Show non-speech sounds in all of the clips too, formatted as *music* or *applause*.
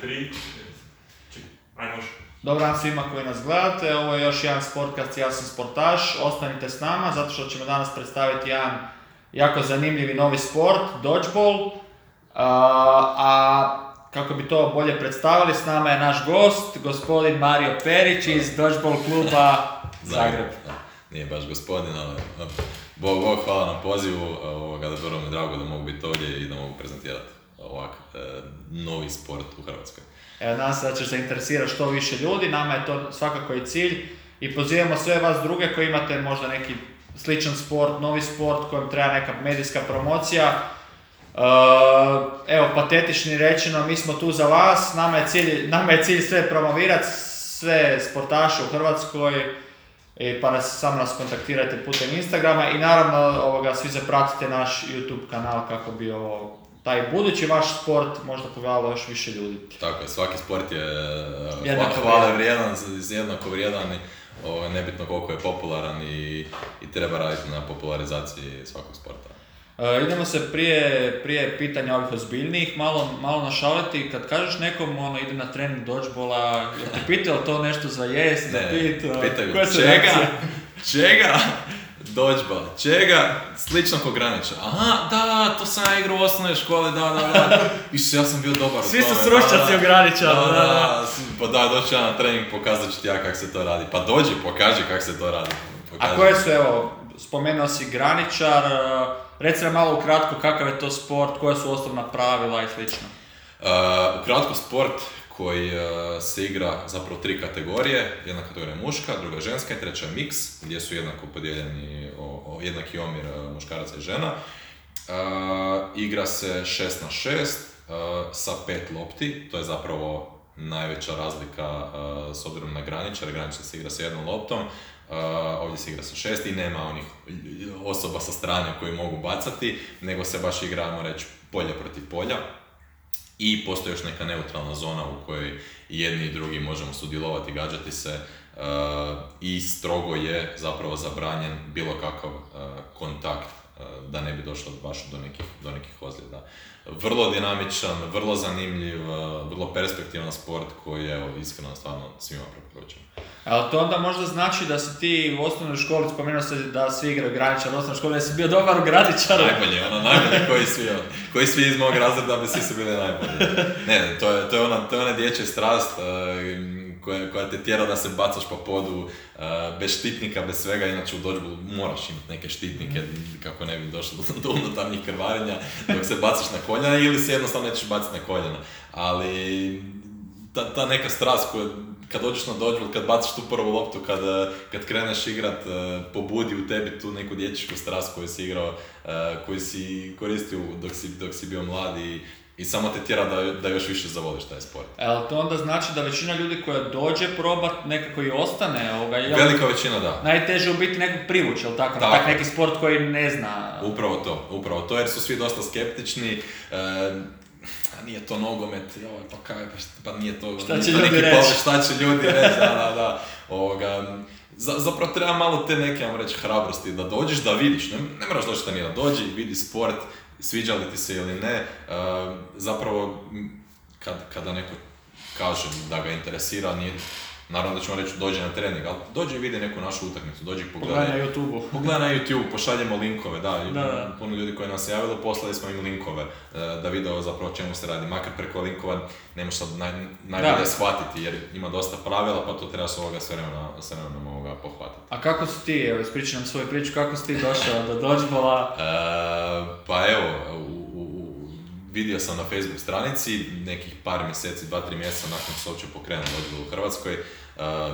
tri. Ajde, može. Dobar dan svima koji nas gledate, ovo je još jedan sportkast Ja sam sportaš, ostanite s nama zato što ćemo danas predstaviti jedan jako zanimljivi novi sport, dodgeball. A, a kako bi to bolje predstavili, s nama je naš gost, gospodin Mario Perić iz Dodgeball kluba *laughs* Zagreb. Da, nije baš gospodin, ali Bog, Bog, hvala na pozivu, ovoga, da vrlo mi je drago da mogu biti ovdje i da mogu prezentirati ovak e, novi sport u Hrvatskoj. Evo, nadam se da ćeš zainteresirati što više ljudi, nama je to svakako i cilj i pozivamo sve vas druge koji imate možda neki sličan sport, novi sport kojem treba neka medijska promocija. Uh, evo, patetični rečeno, mi smo tu za vas, nama je cilj, nama je cilj sve promovirati, sve sportaše u Hrvatskoj, i pa nas, samo nas kontaktirajte putem Instagrama i naravno ovoga, svi zapratite naš YouTube kanal kako bi ovo, taj budući vaš sport možda pogledalo još više ljudi. Tako je, svaki sport je Jednako hva- hvale vrijedan, z- jednako vrijedan i ovo, nebitno koliko je popularan i, i treba raditi na popularizaciji svakog sporta. E, idemo se prije, prije pitanja ovih ozbiljnijih malo, malo našaliti. Kad kažeš nekom ono ide na trening dodgeballa, jel ti pitao to nešto za jest, za Ne, pit? e, pitaju čega, čega, dodgeball, čega, slično ko graniča. Aha, da, to sam ja igrao u osnovnoj školi, da, da, da. *laughs* Isuse, ja sam bio dobar u Svi su tome, stručnjaci u graničaru, Da, da, da. Pa da, doći ja na trening, pokazat ću ti ja kako se to radi. Pa dođi, pokaži kako se to radi. A Pokaži. koje su, evo, spomenuo si graničar, e, reci nam malo ukratko kakav je to sport, koja su osnovna pravila i slično. Uh, ukratko sport koji uh, se igra zapravo tri kategorije, jedna kategorija je muška, druga ženska i treća miks, gdje su jednako podijeljeni o, o jednaki omjer uh, muškaraca i žena. Uh, igra se 6 na 6 uh, sa pet lopti, to je zapravo najveća razlika uh, s obzirom na graničar, graničar se igra sa jednom loptom, uh, ovdje se igra sa šest i nema onih osoba sa strane koji mogu bacati, nego se baš igra, ajmo reći, polje protiv polja i postoji još neka neutralna zona u kojoj jedni i drugi možemo sudjelovati, gađati se uh, i strogo je zapravo zabranjen bilo kakav uh, kontakt uh, da ne bi došlo baš do nekih, do nekih ozljeda. Vrlo dinamičan, vrlo zanimljiv, vrlo perspektivan sport koji je, evo, iskreno, stvarno svima preporučujem. Ali to onda možda znači da si ti u osnovnoj školi, spomenuo se da svi igraju graničar u osnovnoj školi, da si bio dobar u graničaru. Najbolje, ono najbolje koji svi, koji svi iz mog razreda bi svi su bili najbolji. Ne, to je, to je ona, to je ona dječja strast koja, koja te tjera da se bacaš po podu uh, bez štitnika, bez svega, inače u dodgeballu moraš imati neke štitnike kako ne bi došlo do, do unutarnjih krvarenja dok se bacaš na koljena ili se jednostavno nećeš baciti na koljena. Ali ta, ta neka strast koja, kad dođeš na dodgeball, kad baciš tu prvu loptu, kad, kad kreneš igrat, eh, pobudi u tebi tu neku dječju strast koju si igrao, eh, koju si koristio dok si, dok si bio mlad i, samo te tjera da, da još više zavoliš taj sport. Jel to onda znači da većina ljudi koja dođe probat nekako i ostane ovoga, jel? Velika većina da. Najteže u biti nekog privući, jel tako? Tako. Tak neki sport koji ne zna. Upravo to, upravo to, jer su svi dosta skeptični. E, a nije to nogomet, joj, pa kaj, pa, šta- pa nije to, Šta će ljudi reći? pol- šta će ljudi reći, da, da, da. Ovoga, za, zapravo treba malo te neke, ajmo reći, hrabrosti, da dođeš, da vidiš, ne, ne moraš doći da nije, dođi, vidi sport, sviđa li ti se ili ne, e, zapravo, kad, kada neko kaže da ga interesira, nije, naravno da ćemo reći dođi na trening, ali dođi i vidi neku našu utakmicu, dođi i Pogledaj pogledaj. na YouTube-u. *laughs* Pogledaj na YouTube, pošaljemo linkove, da, Da, da. puno ljudi koji nas se javilo, poslali smo im linkove e, da vide zapravo čemu se radi, makar preko linkova ne možeš sad naj, najbolje Da. shvatiti jer ima dosta pravila pa to treba s ovoga s vremenom, s vremenom ovoga pohvatiti. A kako si ti, evo ispričaj nam svoju priču, kako si ti došao do dodgeballa? E, pa evo, u- vidio sam na Facebook stranici nekih par mjeseci, dva, tri mjeseca nakon što se uopće pokrenuo u Hrvatskoj. e,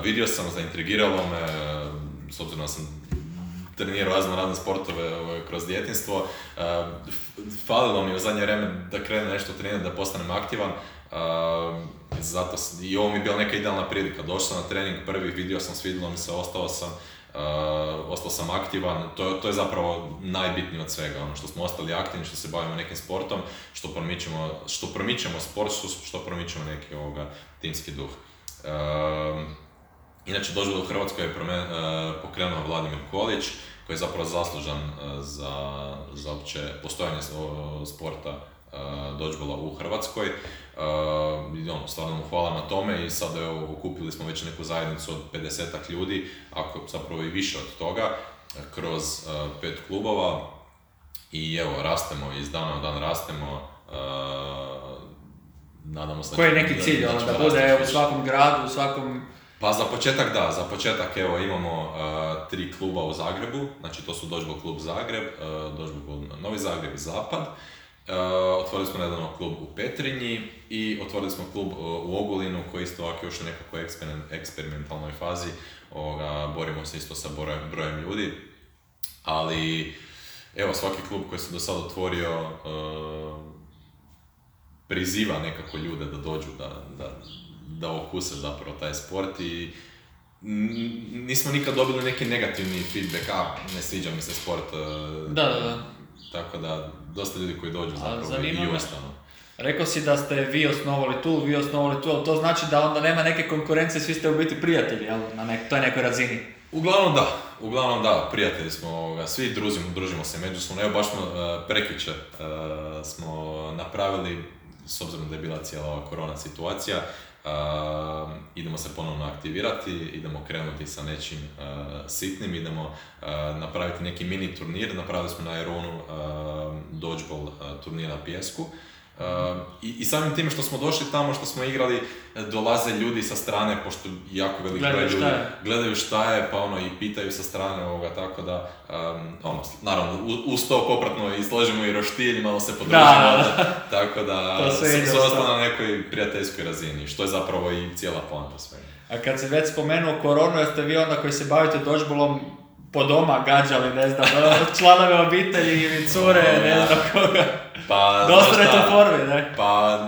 vidio sam, zaintrigiralo me, e, s obzirom da sam trenirao razno razne sportove ovaj, kroz djetinstvo. f- falilo mi u zadnje vrijeme da krenem nešto trenirati, da postanem aktivan. zato, I ovo mi je bila neka idealna prilika. Došao sam na trening prvi, vidio sam, svidjelo mi se, ostao sam. Uh, ostao sam aktivan, to, to je zapravo najbitnije od svega, ono što smo ostali aktivni, što se bavimo nekim sportom, što promičemo, što promičemo sport, što, što promičemo neki ovoga, timski duh. Um, inače, doživljaj u Hrvatskoj je prome- uh, pokrenuo Vladimir Kolić, koji je zapravo zaslužan uh, za, za opće postojanje uh, sporta uh, dodgeballa u Hrvatskoj. Uh, i ono, stvarno mu hvala na tome i sad evo, okupili smo već neku zajednicu od 50 ljudi, ako zapravo i više od toga, kroz uh, pet klubova i evo, rastemo, iz dana u dan rastemo, uh, nadamo se Koji je neki cilj, da ono, da bude u svakom gradu, u svakom... Pa za početak da, za početak evo imamo uh, tri kluba u Zagrebu, znači to su Dodgeball klub Zagreb, uh, Dodgeball Novi Zagreb i Zapad. Uh, otvorili smo nedavno klub u Petrinji i otvorili smo klub uh, u Ogulinu koji isto ovako još u nekakvoj eksperim- eksperimentalnoj fazi. Ovoga, borimo se isto sa brojem, ljudi, ali evo svaki klub koji se do sada otvorio uh, priziva nekako ljude da dođu, da, da, da okuse zapravo taj sport i nismo nikad dobili neki negativni feedback, a ne sviđa mi se sport, Da, da, da. Tako da dosta ljudi koji dođu zapravo zanima i ostanu. Rekao si da ste vi osnovali tu, vi osnovali tu, ali to znači da onda nema neke konkurencije, svi ste u biti prijatelji, jel? Na nek, toj nekoj razini. Uglavnom da, uglavnom da, prijatelji smo, ovoga, svi družimo, družimo se međusobno, evo baš smo uh, prekjučer uh, smo napravili, s obzirom da je bila cijela ova korona situacija, uh, idemo se ponovno aktivirati, idemo krenuti sa nečim uh, sitnim, idemo uh, napraviti neki mini turnir, napravili smo na Aeronu uh, dodgeball uh, turnir na pijesku. Uh, i, I samim time što smo došli tamo, što smo igrali, e, dolaze ljudi sa strane, pošto jako velik broj Gledaju šta ljudi je. gledaju šta je, pa ono i pitaju sa strane ovoga, tako da, um, ono, naravno, uz to popratno i složimo i roštilj, malo se podružimo, Da, *laughs* tako da, to. ostalo na nekoj prijateljskoj razini, što je zapravo i cijela poanta svega. A kad se već spomenuo koronu, jeste vi onda koji se bavite dodgeballom po doma gađali, ne znam, *laughs* članove obitelji ili cure, ne znam koga. Pa, Dosta je to šta, formi, ne? Pa,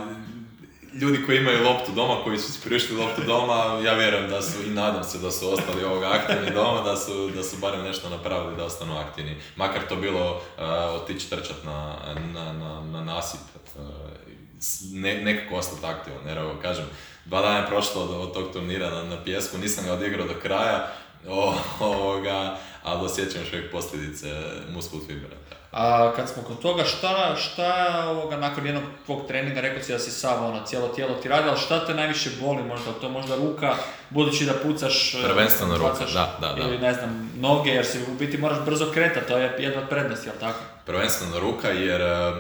ljudi koji imaju loptu doma, koji su si priuštili loptu doma, ja vjerujem da su i nadam se da su ostali ovoga aktivni doma, da su, da su barem nešto napravili da ostanu aktivni. Makar to bilo uh, otići trčat na, na, na, na nasip, uh, ne, nekako ostati aktivan. Jer evo, kažem, dva dana je prošlo od, od tog turnira na, na pijesku, nisam ga odigrao do kraja, o, *laughs* ovoga, ali osjećam još uvijek posljedice muskul fibra. A kad smo kod toga, šta, šta ovoga, nakon jednog tvog treninga, rekao si da si sam ono, cijelo tijelo ti radi, ali šta te najviše boli možda, to možda ruka, budući da pucaš... e, Prvenstveno ruka, da, da, da. Ili ne znam, noge, jer si u biti moraš brzo kretati, to je jedna od prednosti, jel tako? prvenstveno ruka jer e,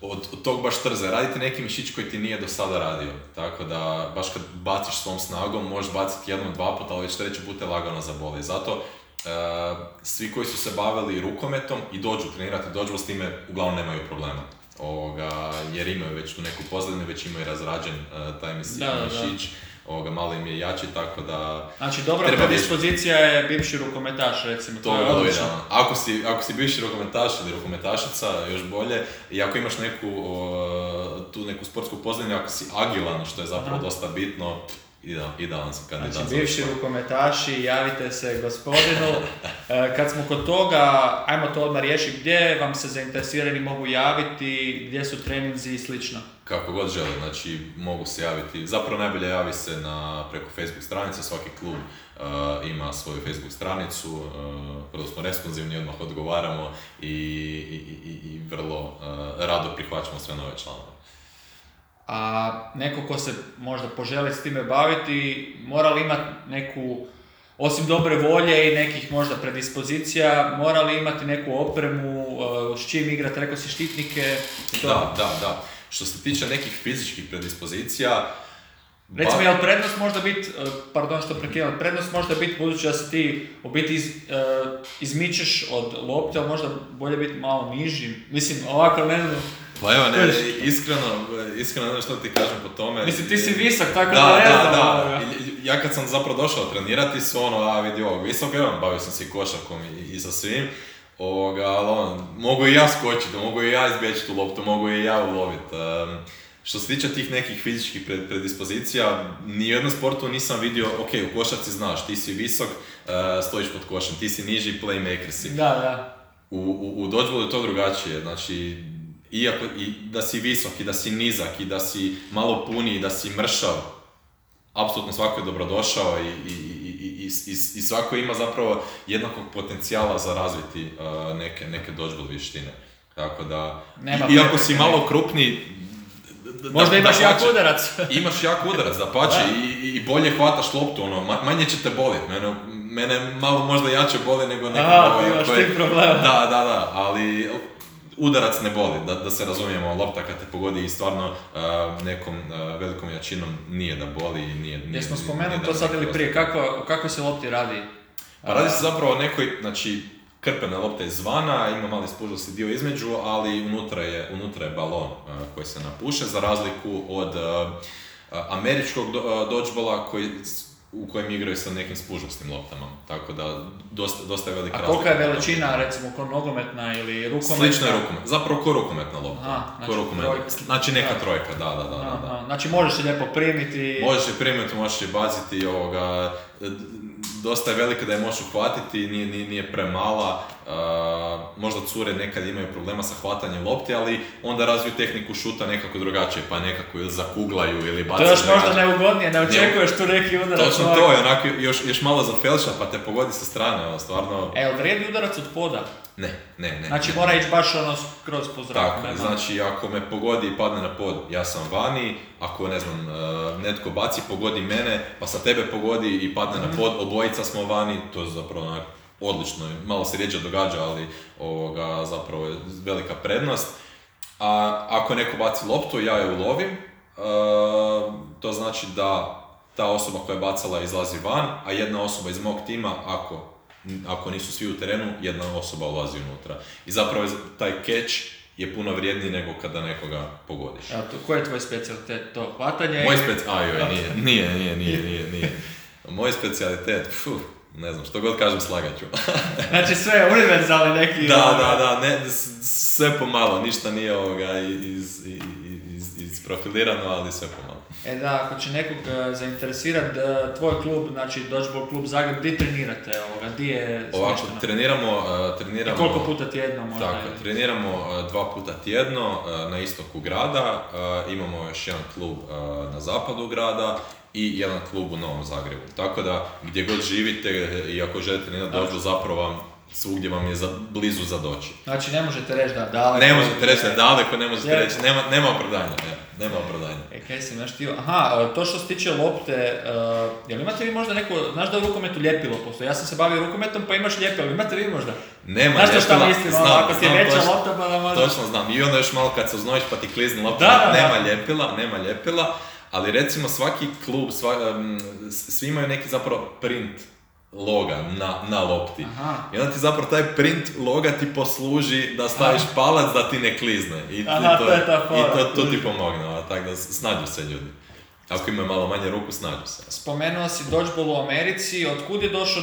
od, od tog baš trze raditi neki mišić koji ti nije do sada radio. Tako da baš kad baciš svom snagom možeš baciti jednom, dva puta, ali već treći put te lagano zaboli. Zato svi koji su se bavili rukometom i dođu trenirati dođu s time uglavnom nemaju problema. Ovoga, jer imaju već tu neku pozadinu, već imaju razrađen e, taj mišić, ovoga, malo im je jači, tako da Znači, dobra Treba predispozicija je bivši rukometaš, recimo, to, To je odlično. Ako si, ako si bivši rukometaš ili rukometašica, još bolje, i ako imaš neku, o, tu neku sportsku pozadinu, ako si agilan, što je zapravo Aha. dosta bitno, idealan, idealan si kandidat Znači, bivši rukometaši, javite se gospodinu. *laughs* E, Kad smo kod toga, ajmo to odmah riješiti, gdje vam se zainteresirani mogu javiti, gdje su treninzi i slično. Kako god žele, znači mogu se javiti, zapravo najbolje javi se na, preko Facebook stranice, svaki klub uh, ima svoju Facebook stranicu, uh, vrlo smo responsivni, odmah odgovaramo i, i, i, i vrlo uh, rado prihvaćamo sve nove članove. A neko ko se možda poželi s time baviti, mora li imati neku, osim dobre volje i nekih možda predispozicija, mora li imati neku opremu, e, s čim igrati, rekao si štitnike, to. Da, da, da. Što se tiče nekih fizičkih predispozicija, Recimo, jel prednost možda biti, pardon što prekidam, prednost možda biti budući da se ti u biti iz, e, izmičeš od lopte, ali možda bolje biti malo niži. Mislim, ovako ne znam. Pa evo, ne, iskreno, iskreno ne znam što ti kažem po tome. Mislim, ti si visok, tako Da, da, ne da, znam. da. Ja kad sam zapravo došao trenirati su ono, a vidi ovog visokog, evo, bavio sam se i košarkom i, i sa svim. Ovoga, ali ono, mogu i ja skočiti, mogu i ja izbjeći tu loptu, mogu i ja uloviti. Em, što se tiče tih nekih fizičkih pred- predispozicija, ni u jednom sportu nisam vidio, ok, u košarci znaš, ti si visok, e, stojiš pod košem, ti si niži, playmaker si. Da, da. U, u, u je to drugačije, znači, iako i da si visok i da si nizak i da si malo puniji, da si mršav, apsolutno svako je dobrodošao i, i, i, i, i, i, i svako ima zapravo jednakog potencijala za razviti uh, neke, neke dodgeball vještine. Tako da, Nema i- iako si malo krupniji, da- Možda imaš dapače, jak udarac. Imaš jak udarac, da pače, i, i- i bolje hvataš loptu, ono, ma- manje će te boliti. Mene, mene malo možda jače boli nego neko Aha, ti imaš tih problema. Da, da, da, ali udarac ne boli, da, da se razumijemo, lopta kad te pogodi i stvarno uh, nekom uh, velikom jačinom nije da boli i nije... nije Jesmo spomenuli to sad ili prije, kako, kako se lopti radi? pa radi se zapravo o nekoj, znači, krpena lopta izvana, ima mali spužasti dio između, ali unutra je, unutra je balon uh, koji se napuše, za razliku od uh, američkog uh, dodgeballa koji, u kojem igraju sa nekim spužastim loptama. Tako da, dosta, dosta je velika A kolika je razlika. veličina, recimo, ko nogometna ili rukometna? Slično je rukomet. Zapravo ko rukometna lopta. Aha, Ko znači rukomet- trojka. Znači neka trojka, da, da, da. da, da. Znači možeš se lijepo primiti. Možeš je primiti, možeš je baciti, ovoga, dosta je velika da je možeš uhvatiti, nije, nije, nije premala, a, možda cure nekad imaju problema sa hvatanjem lopti, ali onda razviju tehniku šuta nekako drugačije, pa nekako ili zakuglaju ili To bacaju. je još možda neugodnije, ne očekuješ tu neki udarac. Točno to je, onako još, još malo zafelša pa te pogodi sa strane, ono, stvarno... E, jel vrijedi udarac od poda? Ne, ne, ne. Znači ne. mora ići baš ono skroz po zraku. Tako, znači ako me pogodi i padne na pod, ja sam vani, ako ne znam, e, netko baci, pogodi mene, pa sa tebe pogodi i padne Mhm. na pod, obojica smo vani, to je zapravo onak odlično, malo se rijeđe događa, ali ovoga, zapravo je velika prednost. A ako neko baci loptu, ja je ulovim, e, to znači da ta osoba koja je bacala izlazi van, a jedna osoba iz mog tima, ako, ako nisu svi u terenu, jedna osoba ulazi unutra. I zapravo je taj catch je puno vrijedniji nego kada nekoga pogodiš. Evo, to, koji je tvoj specialitet? To hvatanje? Moj spec... Ajoj, nije, nije, nije, nije, nije, nije. Moj specijalitet, fuh, ne znam, što god kažem slagat ću. *laughs* Znači sve univerzalni neki... da, ono, da, da, ne, sve pomalo, ništa nije ovoga iz, iz, iz, isprofilirano, ali sve pomalo. E da, ako će nekog e, zainteresirati e, tvoj klub, znači Dodgeball klub Zagreb, di trenirate ovoga, di je Ovako, smješteno? treniramo, I treniramo... koliko puta tjedno možda? Tako, treniramo dva puta tjedno na istoku grada, imamo još jedan klub na zapadu grada i jedan klub u Novom Zagrebu. Tako da gdje god živite i ako želite trenirati dođu, zapravo vam svugdje vam je za, blizu za doći. Znači ne možete reći da daleko... Ne možete reći da daleko, ne možete reći, nema, nema opravdanja, ne, nema opravdanja. E, kaj sam još htio? Aha, e, to što se tiče lopte, e, jel imate vi možda neko, znaš da u rukometu ljepilo postoji? Ja sam se bavio rukometom pa imaš ljepilo, imate vi možda? Nema Znaš to šta ljepila, mislim, ono, znam, ako ti je veća točno. lopta pa da možda... Točno znam. I onda još malo kad se oznojiš pa ti klizni lopta, Da, da, da. nema ljepila, nema ljepila, ali recimo svaki klub, sva, svi imaju neki zapravo print loga na, na lopti. Aha. I onda ti zapravo taj print loga ti posluži da staviš palac da ti ne klizne. I, Aha, to, to je ta I to, to ti pomogne, a, tako da snađu se ljudi. Ako imaju malo manje ruku, snađu se. Spomenuo si dodgeball u Americi, otkud je došao,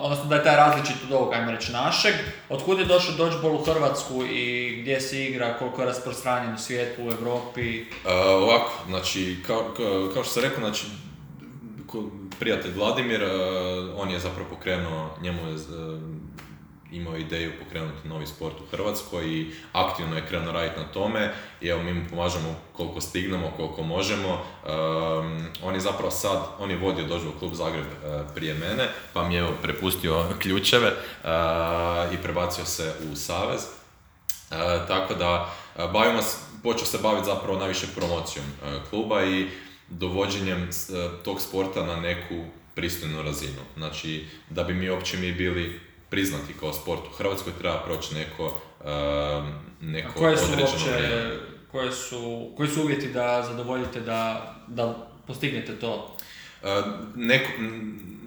odnosno da je taj različit od ovog, ajmo reći, našeg, otkud je došao dodgeball u Hrvatsku i gdje se igra, koliko je rasprostranjen u svijetu, u Europi? Uh, ovako, znači, kao, kao, što sam rekao, znači, prijatelj Vladimir, uh, on je zapravo pokrenuo, njemu je uh, imao ideju pokrenuti novi sport u Hrvatskoj i aktivno je krenuo raditi na tome i evo mi mu pomažemo koliko stignemo, koliko možemo. Um, on je zapravo sad, on je vodio dođu klub Zagreb uh, prije mene, pa mi je evo prepustio *laughs* ključeve i prebacio se u Savez. E, tako da e, bavimo počeo se baviti zapravo najviše promocijom e, kluba i dovođenjem e, tog sporta na neku pristojnu razinu. Znači, da bi mi uopće mi bili priznati kao sport u Hrvatskoj, treba proći neko, e, A neko koje su određeno uopće, koje su, koji su uvjeti da zadovoljite da, da postignete to? E, neko,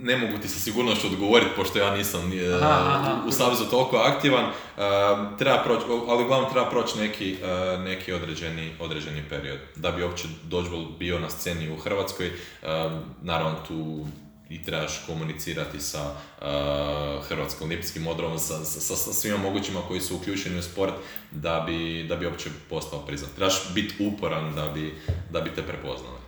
ne mogu ti sa sigurnošću odgovoriti, pošto ja nisam Aha, aha. u, Savezu toliko aktivan, e, treba proći, ali uglavnom treba proći neki, e, neki određeni, određeni period. Da bi uopće dodgeball bio na sceni u Hrvatskoj, e, naravno tu i trebaš komunicirati sa e, Hrvatskim olimpijskim odborom, sa, sa, sa, sa svima mogućima koji su uključeni u sport, da bi, da bi uopće postao priznat. Trebaš biti uporan da bi, da bi te prepoznali.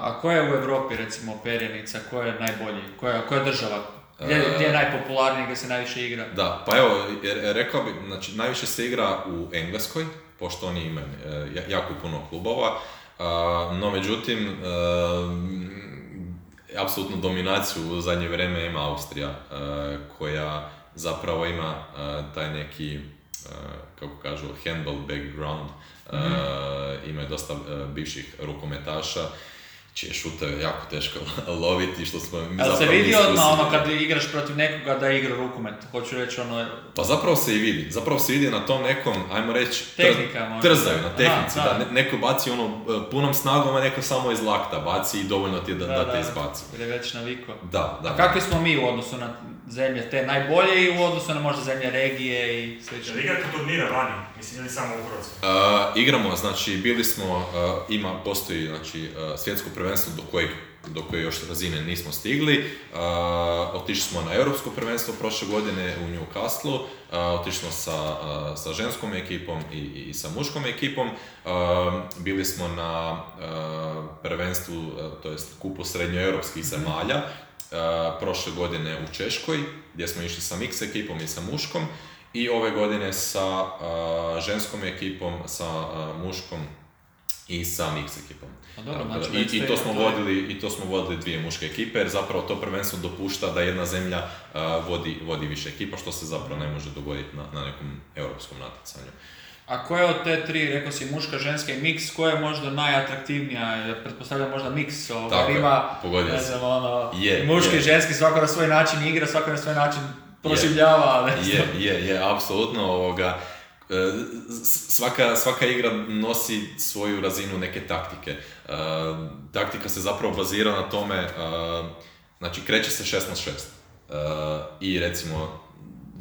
A koja je u Europi recimo perjenica, koja je najbolji, koja, koja je država? Gdje, E, gdje je najpopularniji, gdje se najviše igra? Da, pa evo, e, rekao bi, znači najviše se igra u Engleskoj, pošto oni imaju e, ja- jako puno klubova, no međutim, e, apsolutnu dominaciju u zadnje vrijeme ima Austrija, e, koja zapravo ima e, taj neki kako kažu, handball background, uh, imaju dosta uh, bivših rukometaša, čije šute je jako teško *laughs* loviti, što smo mi Ali se zapravo vidi odmah ono kad igraš protiv nekoga da igra rukomet, hoću reći ono, Pa zapravo se i vidi, zapravo se vidi na tom nekom, ajmo reći, Tehnika trzaju na Aha, tehnici, da. da, ne- neko baci ono punom snagom, a neko samo iz lakta baci i dovoljno ti je da, da, te izbaci. Jer je već navikao. Da, da. A kakvi smo mi u odnosu na zemlje te najbolje i u odnosu na možda zemlje regije i slično? Igrate turnire vani? Mislim, ili samo u Hrvatskoj? Uh, igramo, znači bili smo, uh, ima, postoji znači, uh, svjetsko prvenstvo do kojeg do koje još razine nismo stigli. Uh, otišli smo na europsko prvenstvo prošle godine u Newcastle, uh, otišli smo sa, uh, sa ženskom ekipom i, i sa muškom ekipom. Uh, bili smo na uh, prvenstvu, uh, to jest kupu srednjoeuropskih zemalja, prošle godine u Češkoj, gdje smo išli sa mix ekipom i sa muškom. I ove godine sa ženskom ekipom, sa muškom i sa mix ekipom. Pa dobro, da, znači i, to smo vodili, I to smo vodili dvije muške ekipe, jer zapravo to prvenstvo dopušta da jedna zemlja uh, vodi, vodi više ekipa, što se zapravo ne može dogoditi na, na nekom europskom natjecanju. A koja od te tri, rekao si muška, ženska i mix, koja je možda najatraktivnija? Pretpostavljam možda jer je, ima, ne znam, ono, Je, muški i ženski, svako na svoj način igra, svako na svoj način proživljava, ne znam. Je, je, je, apsolutno ovoga. e, Svaka, svaka igra nosi svoju razinu neke taktike. E, taktika se zapravo bazira na tome, e, znači kreće se 6 na 6. E, I recimo,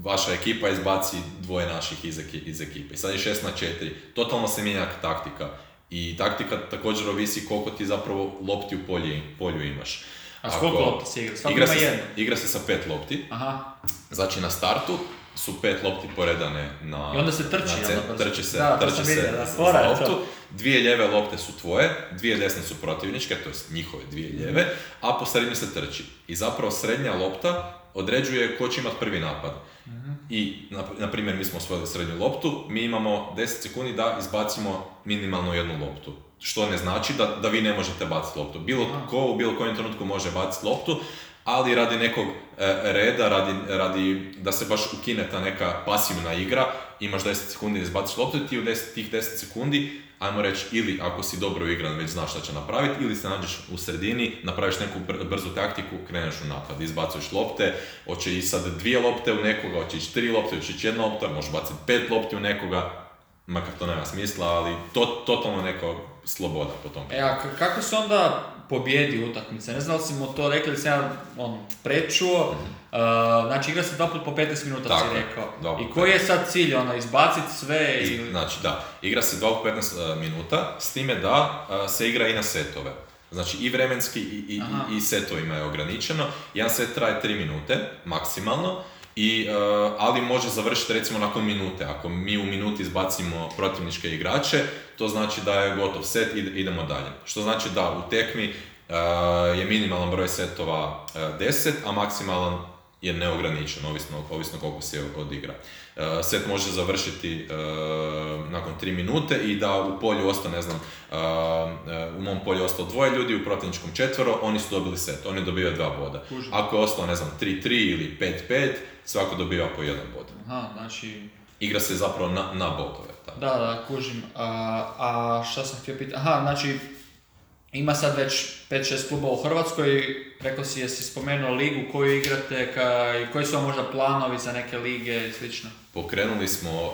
vaša ekipa izbaci dvoje naših iz, iz ekipe. Sad je 6 na 4. Totalno se mijenja taktika. I taktika također ovisi koliko ti zapravo lopti u polju, polju imaš. A s koliko lopti se igra? Igra se, igra se sa pet lopti. Aha, Znači na startu su pet lopti poredane na... I onda se trči, na da, brzo? trči se, Da, trči se da, za- loptu. Dvije ljeve lopte su tvoje, dvije desne su protivničke, to jest njihove dvije ljeve, a po sredini se trči. I zapravo srednja lopta određuje ko će imati prvi napad. I, na, na primjer, mi smo osvojili srednju loptu, mi imamo 10 sekundi da izbacimo minimalno jednu loptu. Što ne znači da, da vi ne možete baciti loptu. Bilo ko u bilo kojem trenutku može baciti loptu, ali radi nekog e, reda, radi, radi da se baš ukine ta neka pasivna igra, imaš 10 sekundi da izbaciš loptu ti u 10, tih 10 sekundi, ajmo reći, ili ako si dobro igran, već znaš šta će napraviti, ili se nađeš u sredini, napraviš neku br- brzu taktiku, kreneš u napad, izbacuješ lopte, hoće i sad dvije lopte u nekoga, hoće ići tri lopte, hoće ići jedna lopta, možeš baciti pet lopti u nekoga, makar to nema smisla, ali to, totalno neka sloboda po tom. E, a kako se onda pobjedi utakmice? Ne znam li si mu to rekli, sam ja on, prečuo. Uh, znači igra se dva put po 15 minuta, Tako si rekao. dva put I koji je sad cilj, ono, izbaciti sve I, ili... znači, da, igra se 2 u 15 uh, minuta, s time da uh, se igra i na setove. Znači i vremenski i, i, i, i setovima je ograničeno. Jedan set traje 3 minute, maksimalno, i, uh, ali može završiti recimo nakon minute. Ako mi u minuti izbacimo protivničke igrače, to znači da je gotov set i idemo dalje. Što znači da u tekmi uh, je minimalan broj setova uh, 10, a maksimalan je neograničen, ovisno, ovisno koliko se odigra. Uh, set može završiti uh, nakon 3 minute i da u polju ostane, ne znam, uh, uh, u mom polju ostalo dvoje ljudi, u protivničkom četvero, oni su dobili set, oni dobivaju dva boda. Ako je ostalo, ne znam, 3-3 ili 5-5, svako dobiva po jedan bod. Aha, znači... Igra se zapravo na, na bodove. tako. Da, da, kužim. A, a šta sam htio pitati? Aha, znači, ima sad već 5-6 klubova u Hrvatskoj, rekao si, jesi spomenuo ligu koju igrate, ka, i koji su vam možda planovi za neke lige i slično? Pokrenuli smo uh,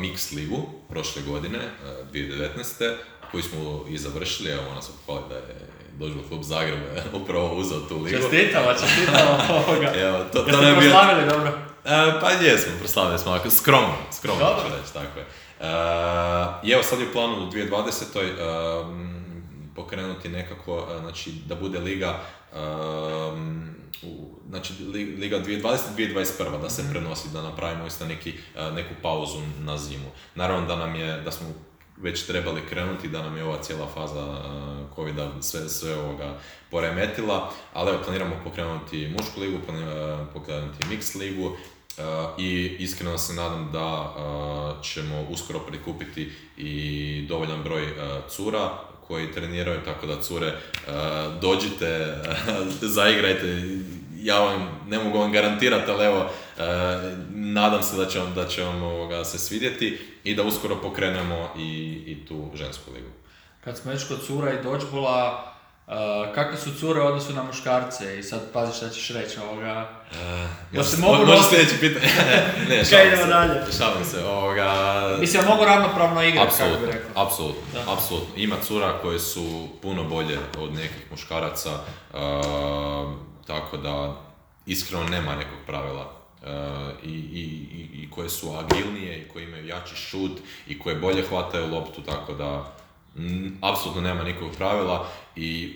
Mix ligu prošle godine, uh, 2019. koju smo i završili, evo ona se pohvali da je doživio klub Zagreb *laughs* upravo uzeo tu ligu. Čestitamo, čestitamo *laughs* ovoga. Evo, to, to je bio- dobro? E, pa jesmo, proslavili smo, onako skromno, skromno Dobro. ću reći, tako je. E, I evo sad je u planu u 2020. e, m, pokrenuti nekako, e, znači da bude liga, e, m, u, znači li- liga 2020-2021, da se prenosi, da napravimo isto neki, e, neku pauzu na zimu. Naravno da nam je, da smo već trebali krenuti, da nam je ova cijela faza uh, covida sve, sve ovoga poremetila, ali evo, planiramo pokrenuti mušku ligu, pokrenuti mix ligu uh, i iskreno se nadam da uh, ćemo uskoro prikupiti i dovoljan broj cura koji treniraju, tako da cure dođite, *laughs* zaigrajte, ja vam ne mogu vam garantirati, ali evo, nadam se da će vam, da će vam ovoga, se svidjeti i da uskoro pokrenemo i, i tu žensku ligu. Kad smo već kod cura i dodgeballa, Uh, kakve su cure u odnosu na muškarce i sad pazi šta ćeš reći ovoga. Uh, Jel se može- mogu može nositi? sljedeće pitanje? *laughs* ne, šalim se. dalje. Šalim se. Ovoga, Mislim, mogu ravnopravno igrati, kako bi rekao. apsolutno, Da. apsolutno. Ima cura koje su puno bolje od nekih muškaraca, uh, tako da iskreno nema nekog pravila. Uh, i, i, i, koje su agilnije i koje imaju jači šut i koje bolje hvataju loptu, tako da apsolutno nema nikakvog pravila i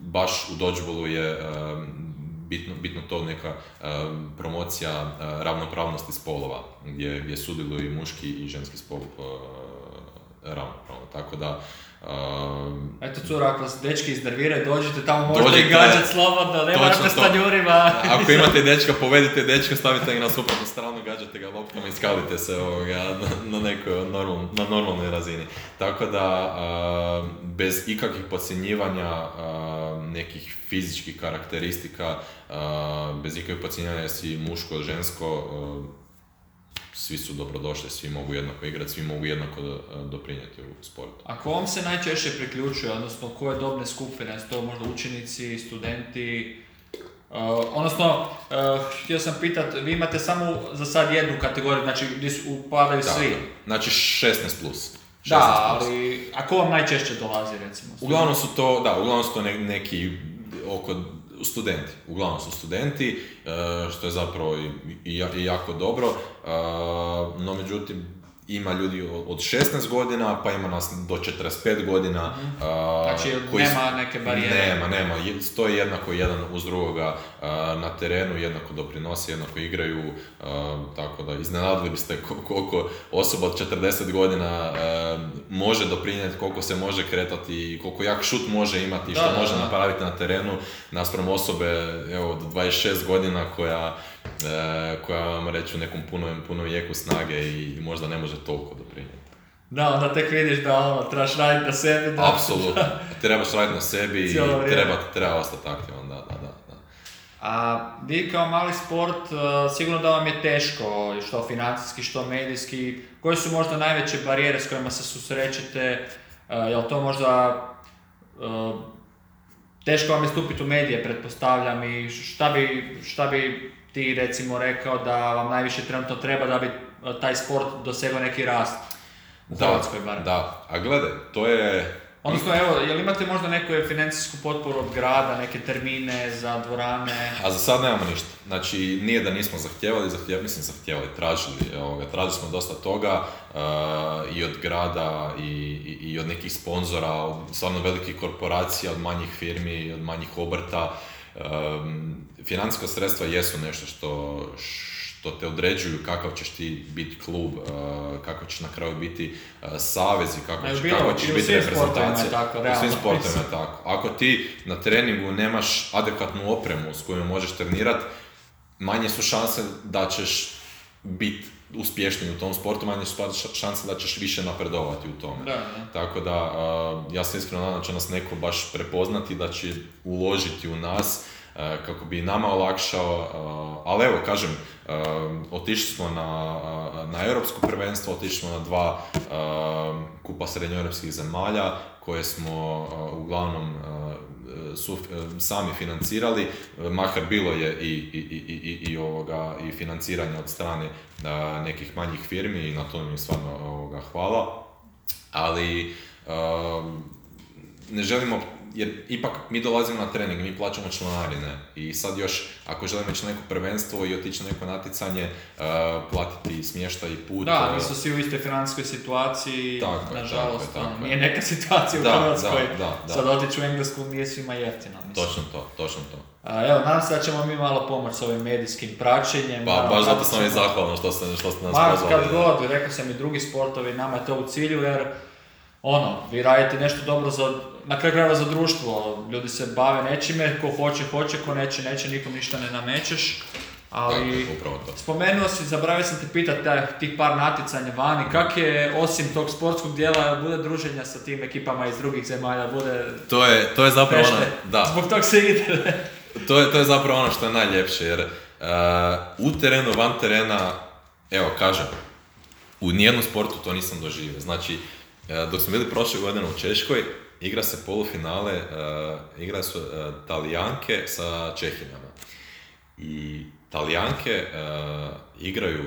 baš u dodgeballu je um, bitno, bitno to neka um, promocija ravnopravnosti spolova, gdje, gdje sudjeluju i muški i ženski spol ravnopravno. Tako da, um, Eto cura, ako dečki iznerviraju, dođite tamo, možete Dođite. ih gađat slobodno, ne Točno morate s to. tanjurima. ako imate dečka, povedite dečka, stavite ga na suprotnu stranu, gađate ga loptama i skalite se ovoga, na, na nekoj normal, na normalnoj razini. Tako da, a, bez ikakvih podcjenjivanja a, nekih fizičkih karakteristika, a, bez ikakvih podcjenjivanja jesi muško, žensko, svi su dobrodošli, svi mogu jednako igrati, svi mogu jednako a, doprinijeti u sportu. A ko vam se najčešće priključuje, odnosno koje dobne skupine, to možda učenici, studenti, Uh, odnosno, uh, htio sam pitat, vi imate samo za sad jednu kategoriju, znači gdje su, upadaju Tako. svi. Znači 16 plus. 16 Da, plus. ali, a ko vam najčešće dolazi, recimo? Uglavnom su to, da, uglavnom su to ne- neki oko studenti, uglavnom su studenti, e, što je zapravo i, i, ja- i jako dobro, e, no međutim ima ljudi od 16 godina, pa ima nas do 45 godina. e, Znači, koji nema neke barijere. Nema, nema, Je- stoji jednako jedan uz drugoga na terenu, jednako doprinose, jednako igraju, tako da iznenadili biste ko- koliko osoba od 40 godina može doprinijeti, koliko se može kretati koliko jak šut može imati Da, što da, može da. napraviti na terenu naspram osobe evo, od 26 godina koja, koja vam reći u nekom punom, punom jeku snage i možda ne može toliko doprinijeti. Da, onda tek vidiš da ono, trebaš raditi na sebi. Da, Apsolutno. *laughs* Trebaš raditi na sebi i treba, treba ostati aktivan, da, da, da. da. A vi kao mali sport, uh, sigurno da vam je teško, što financijski, što medijski. Koje su možda najveće barijere s kojima se susrećete? Uh, jel to možda teško vam je stupiti u medije, pretpostavljam, i šta bi, šta bi ti recimo rekao da vam najviše trenutno treba da bi uh, taj sport dosegao neki rast u Da, Hrvatskoj barem? Da, a gledaj, to je... Odnosno, evo, jel imate možda neku financijsku potporu od grada, neke termine za dvorane? A za sad nemamo ništa. Znači, nije da nismo zahtjevali, zahtjevali, mislim zahtjevali, tražili, ovoga, tražili smo dosta toga uh, i od grada i, i, i od nekih sponzora, od stvarno velikih korporacija, od manjih firmi, od manjih obrta. Um, financijska sredstva jesu nešto što, što te određuju kakav ćeš ti biti klub, uh, kako ćeš na kraju biti uh, savez i kako, će- bilo- kako ćeš biti je reprezentacija. U svim sportovima je tako. Ako ti na treningu nemaš adekvatnu opremu s kojom možeš trenirati, manje su šanse da ćeš biti uspješniji u tom sportu, manje su ša- šanse da ćeš više napredovati u tome. Da, da. Tako da, ja se iskreno nadam da će nas neko baš prepoznati, da će uložiti u nas a, kako bi nama olakšao, ali evo, kažem, otišli smo na, na europsko prvenstvo, otišli smo na dva kupa srednjoeuropskih zemalja koje smo uglavnom su e, sami financirali, e, makar bilo je i, i, i, i, i ovoga, i financiranje od strane a, nekih manjih firmi i na to mi stvarno ovoga, hvala. Ali ne želimo, jer ipak mi dolazimo na trening, mi plaćamo članarine i sad još ako želimo ići na neko prvenstvo i otići na neko natjecanje, uh, platiti smještaj i put. Da, uh, nisu svi u istoj financijskoj situaciji, Tako nažalost, tako je, ono, tako je. nije neka situacija u Da, Hrvatskoj. da, da, da. Sad otići u Englesku nije svima jeftino, mislim. Točno to, točno to. A, evo, nadam se da ćemo mi malo pomoći s ovim medijskim praćenjem. Pa, baš zato sam i zahvalan što ste, što ste nas Ma, pozvali. kad god, rekao sam i drugi sportovi, nama je to u cilju jer ono, vi radite nešto dobro za, na kraju krajeva za društvo, ljudi se bave nečime, ko hoće, hoće, ko neće, neće, nikom ništa ne namećeš, ali spomenuo si, zaboravio sam te pitati tih par natjecanja vani, kak je osim tog sportskog dijela, bude druženja sa tim ekipama iz drugih zemalja, bude To je, to je zapravo ono, da, zbog tog se ide. to je, to je zapravo ono što je najljepše, jer u terenu, van terena, evo kažem, u nijednom sportu to nisam doživio. Znači, e, dok smo bili prošle godine u Češkoj, igra se polufinale, e, igra su e, Talijanke sa Čehinjama. I Talijanke igraju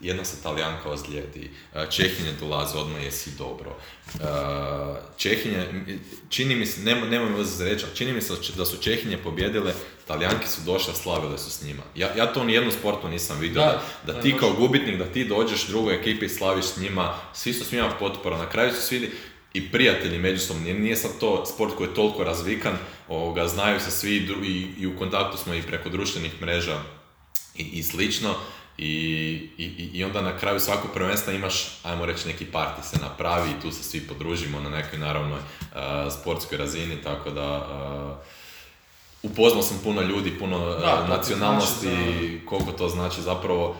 jedna se Talijanka ozlijedi, Čehinje dolaze, odmah jesi dobro. Čehinje, čini mi se, nema, nema mi reći, čini mi se da su Čehinje pobjedile, Talijanke su došle, slavile su s njima. Ja, ja to u nijednom sportu nisam vidio, da, da, ti kao gubitnik, da ti dođeš drugoj ekipi i slaviš s njima, svi su s njima potpora, na kraju su svi i prijatelji međusobno, nije sad to sport koji je toliko razvikan, ovoga, znaju se svi i, i u kontaktu smo i preko društvenih mreža i, i slično. I, i, I onda na kraju svakog prvenstva imaš, ajmo reći, neki parti se napravi i tu se svi podružimo na nekoj naravno sportskoj razini, tako da upoznao sam puno ljudi, puno da, nacionalnosti, znači, koliko to znači zapravo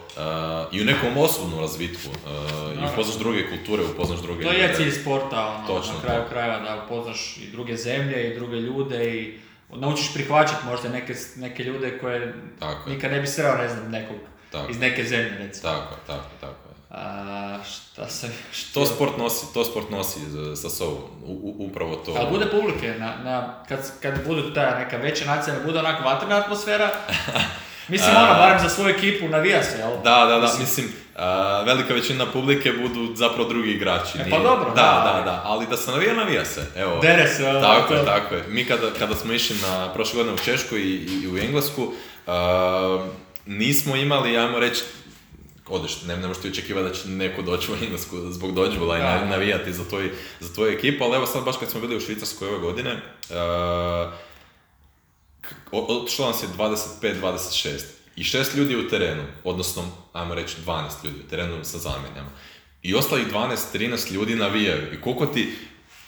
i u nekom osobnom razvitku. Uh, I upoznaš druge kulture, upoznaš druge To je cilj sporta, ono, Točno na kraju krajeva, da upoznaš i druge zemlje i druge ljude i naučiš prihvaćati možda neke, neke ljude koje Tako nikad ne bi sreo, ne znam, nekog tako. iz neke zemlje, recimo. Tako, tako, tako. A, šta sam To sport nosi, to sport nosi sa sobom, u, upravo to. Ali bude publike, na, na, kad, kad budu ta neka veća nacija, bude onako vatrena atmosfera, *laughs* Mislim, ono, barem za svoju ekipu navija se, jel? Da, da, da, mislim, velika većina publike budu zapravo drugi igrači. E, pa dobro, da, da, da, da, ali da se navija, navija se, evo. Dere se, Tako je, tako je. Mi kada, kada smo išli na prošle godine u Češku i, i, u Englesku, nismo imali, ajmo reći, odeš, ne, ne možeš ti očekivati da će neko doći u Englesku zbog dođbula i navijati za, tvoj, za tvoju ekipu, ali evo sad baš kad smo bili u Švicarskoj ove godine, uh, otišlo nas je 25-26 i šest ljudi u terenu, odnosno, ajmo reći 12 ljudi u terenu sa zamjenjama. I ostalih 12-13 ljudi navijaju. I koliko ti,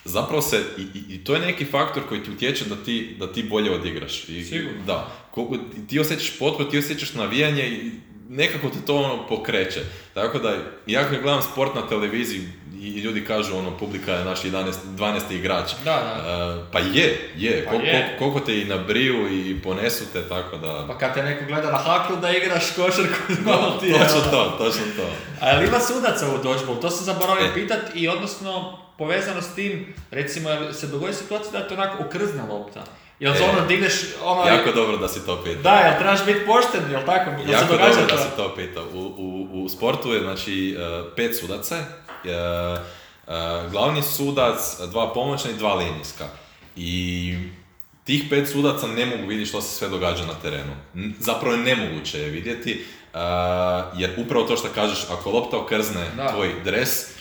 zapravo se, i, i, to je neki faktor koji ti utječe da ti, da ti bolje odigraš. I, Sigurno. Da, koliko, ti osjećaš potporu, ti osjećaš navijanje i nekako te to ono pokreće. Tako da, ja kad gledam sport na televiziji i ljudi kažu ono, publika je naš 11, 12. igrač. Da, da. Uh, pa je, je. Pa je. Koliko te i nabriju i ponesu te, tako da... Pa kad te neko gleda na haklu da igraš košarku, malo ti je... Točno to, točno to. Ali ima sudaca u dodgeball, to sam zaboravio e. pitat i odnosno povezano s tim, recimo, se dogodi situacija da je to onako okrzna lopta. Jel e, ono digneš ono... Jako dobro da si to pitao. Da, jel trebaš biti pošten, jel tako? Jel jako se dobro to? da si to pitao. U, u, u sportu je znači uh, pet sudaca, uh, uh, glavni sudac, dva pomoćna i dva linijska. I tih pet sudaca ne mogu vidjeti što se sve događa na terenu. Zapravo je nemoguće je vidjeti, jer upravo to što kažeš, ako lopta okrzne da. tvoj dres,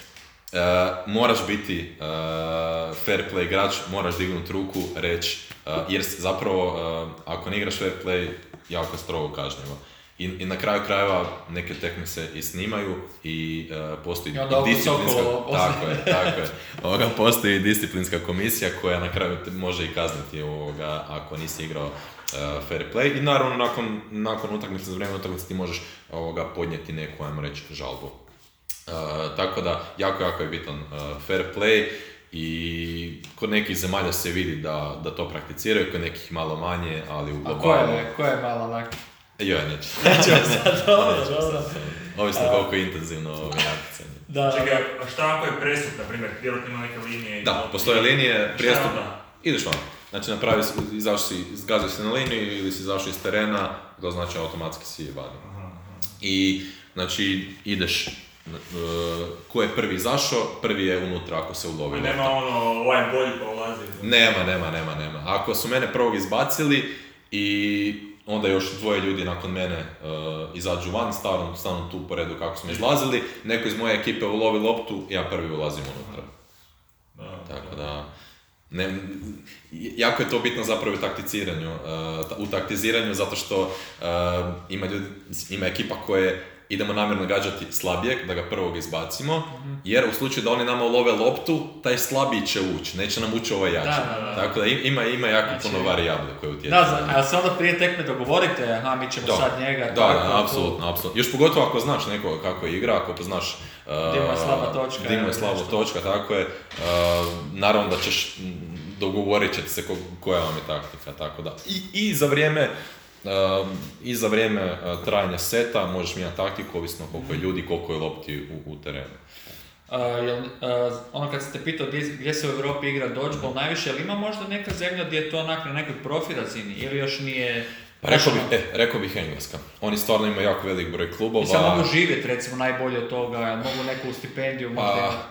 Uh, moraš biti uh, fair play igrač, moraš dignuti ruku, reći, uh, jer zapravo ako ne igraš fair play, jako strogo kažnjivo. I, I, na kraju krajeva neke tekme se i snimaju i uh, postoji i disciplinska... Tako je, tako je. Ovoga, postoji disciplinska komisija koja na kraju može i kazniti ovoga, ako nisi igrao uh, fair play. I naravno nakon, nakon utakmice, za vrijeme utakmice ti možeš ovoga, podnijeti neku, ajmo reći, žalbu. Uh, tako da, jako, jako je bitan uh, fair play i kod nekih zemalja se vidi da, da to prakticiraju, kod nekih malo manje, ali u globalu... A ko je, ko je malo lako? Joj, neću. *laughs* Neću *laughs* sad, dobro, dobro. Ovisno koliko je intenzivno ovo natjecanje. Da. Čekaj, a šta ako je prestup, na primjer, vjerojatno ima neke linije? Da, postoje linije, prestup, ideš van. Znači napravi, izašao si, zgazio si na liniju ili si izašao iz terena, to znači automatski si vani. I, znači, ideš E, ko je prvi zašao, prvi je unutra ako se ulovi. Nema ono, ovaj bolji pa ulazi. Nema, nema, nema, nema. Ako su mene prvog izbacili i onda još dvoje ljudi nakon mene uh, izađu van, stanu, stanu tu po redu kako smo izlazili, neko iz moje ekipe ulovi loptu, ja prvi ulazim unutra. Da, Tako da, ne, jako je to bitno zapravo u takticiranju, uh, u taktiziranju zato što uh, ima, ljudi, ima ekipa koje idemo namjerno gađati slabijeg, da ga prvog izbacimo, jer u slučaju da oni nama ulove loptu, taj slabiji će ući, neće nam ući ovaj jači. Tako da ima, ima jako znači, puno varijable koje utječu. Da, a se onda prije tekme dogovorite, aha, mi ćemo sad njega. Da, da, apsolutno, apsolutno. Još pogotovo ako znaš nekoga kako igra, ako poznaš Uh, je slaba točka. je slaba točka, tako je. Uh, naravno da ćeš, dogovorit ćete se ko, koja vam je taktika, tako da. I, i za vrijeme i za vrijeme uh, trajanja seta možeš mijenjati taktiku, ovisno koliko je ljudi, koliko je lopti u, u terenu. Uh, jel, uh, ono kad sam te pitao gdje, gdje se u Europi igra dodgeball najviše, jel ima možda neka zemlja gdje je to onak na nekoj profi razini ili još nije... Pa rekao bih, e, rekao bih Engleska. Oni stvarno imaju jako velik broj klubova. I sad mogu živjeti recimo najbolje od toga, mogu neku stipendiju možda Pa,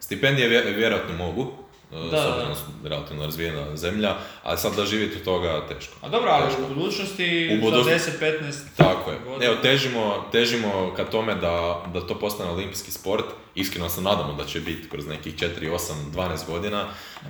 stipendije vje- vjerojatno mogu, Da, s da, obzirom relativno razvijena zemlja, ali sad da živjeti od toga teško. A dobro, ali Teško. u budućnosti U budućnosti- za 10-15 Tako je. godina. Evo, težimo, težimo ka tome da, da to postane olimpijski sport. Iskreno se nadamo da će biti kroz nekih 4, 8, 12 godina. Uh,